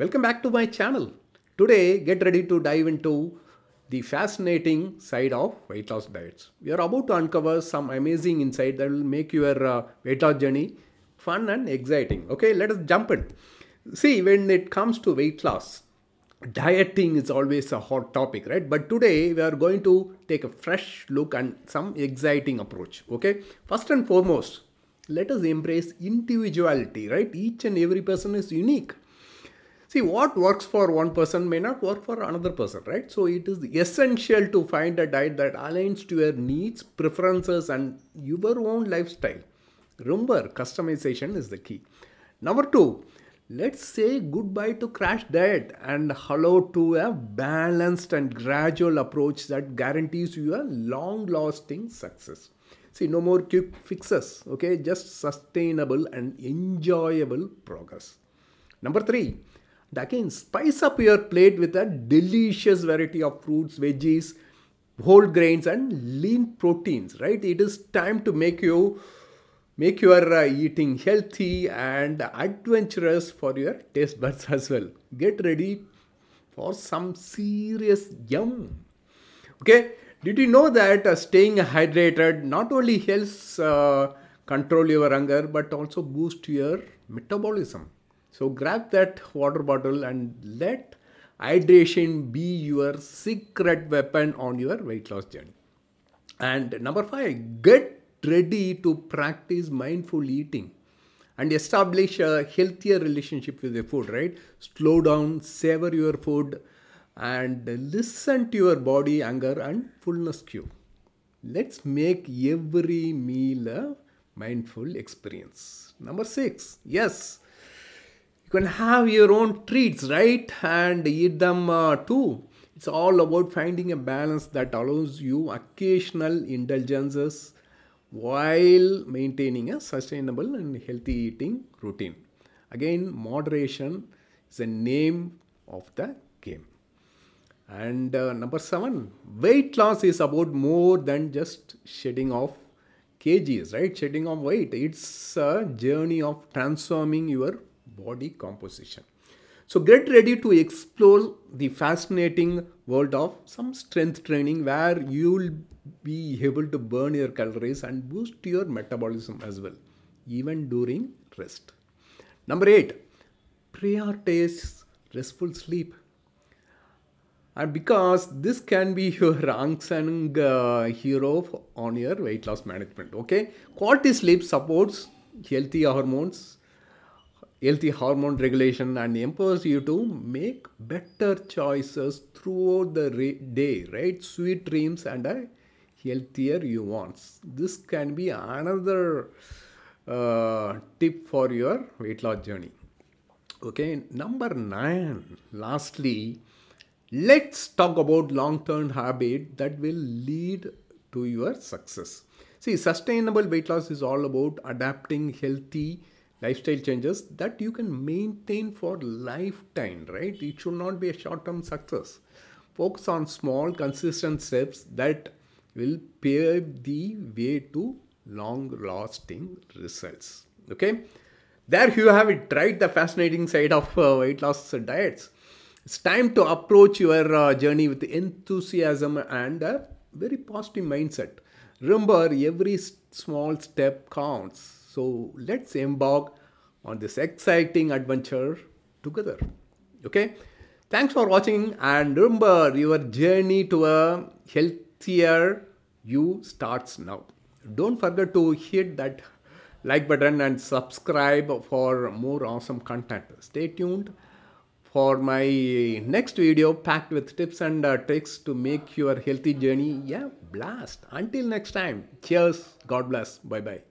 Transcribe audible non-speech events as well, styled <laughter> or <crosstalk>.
Welcome back to my channel. Today, get ready to dive into the fascinating side of weight loss diets. We are about to uncover some amazing insight that will make your uh, weight loss journey fun and exciting. Okay, let us jump in. See, when it comes to weight loss, dieting is always a hot topic, right? But today we are going to take a fresh look and some exciting approach. Okay, first and foremost, let us embrace individuality, right? Each and every person is unique. See, what works for one person may not work for another person, right? So, it is essential to find a diet that aligns to your needs, preferences, and your own lifestyle. Remember, customization is the key. Number two, let's say goodbye to crash diet and hello to a balanced and gradual approach that guarantees you a long lasting success. See, no more quick fixes, okay? Just sustainable and enjoyable progress. Number three, again, spice up your plate with a delicious variety of fruits, veggies, whole grains, and lean proteins, right? It is time to make you make your uh, eating healthy and adventurous for your taste buds as well. Get ready for some serious yum. Okay, did you know that uh, staying hydrated not only helps uh, control your hunger but also boost your metabolism? So grab that water bottle and let hydration be your secret weapon on your weight loss journey. And number five, get ready to practice mindful eating and establish a healthier relationship with your food, right? Slow down, savor your food, and listen to your body, hunger, and fullness cue. Let's make every meal a mindful experience. Number six, yes, you can have your own treats, right? And eat them uh, too. It's all about finding a balance that allows you occasional indulgences while maintaining a sustainable and healthy eating routine. Again, moderation is the name of the game. And uh, number seven, weight loss is about more than just shedding off kgs, right? Shedding off weight. It's a journey of transforming your body composition. So get ready to explore the fascinating world of some strength training where you'll be able to burn your calories and boost your metabolism as well, even during rest. Number eight, prioritize restful sleep. And because this can be your <laughs> unsung uh, hero on your weight loss management, okay? Quality sleep supports healthy hormones, healthy hormone regulation, and empowers you to make better choices throughout the day, right? Sweet dreams and a healthier you want. This can be another uh, tip for your weight loss journey. Okay, number nine, lastly, let's talk about long term habit that will lead to your success. See, sustainable weight loss is all about adapting healthy lifestyle changes that you can maintain for lifetime, right? It should not be a short term success. Focus on small, consistent steps that will pave the way to long lasting results. Okay, there you have it, right? The fascinating side of uh, weight loss diets. It's time to approach your uh, journey with enthusiasm and a very positive mindset. Remember, every small step counts. So let's embark on this exciting adventure together. Okay, thanks for watching, and remember, your journey to a healthier you starts now. Don't forget to hit that like button and subscribe for more awesome content. Stay tuned for my next video packed with tips and uh, tricks to make your healthy journey yeah blast. Until next time, cheers. God bless. Bye bye.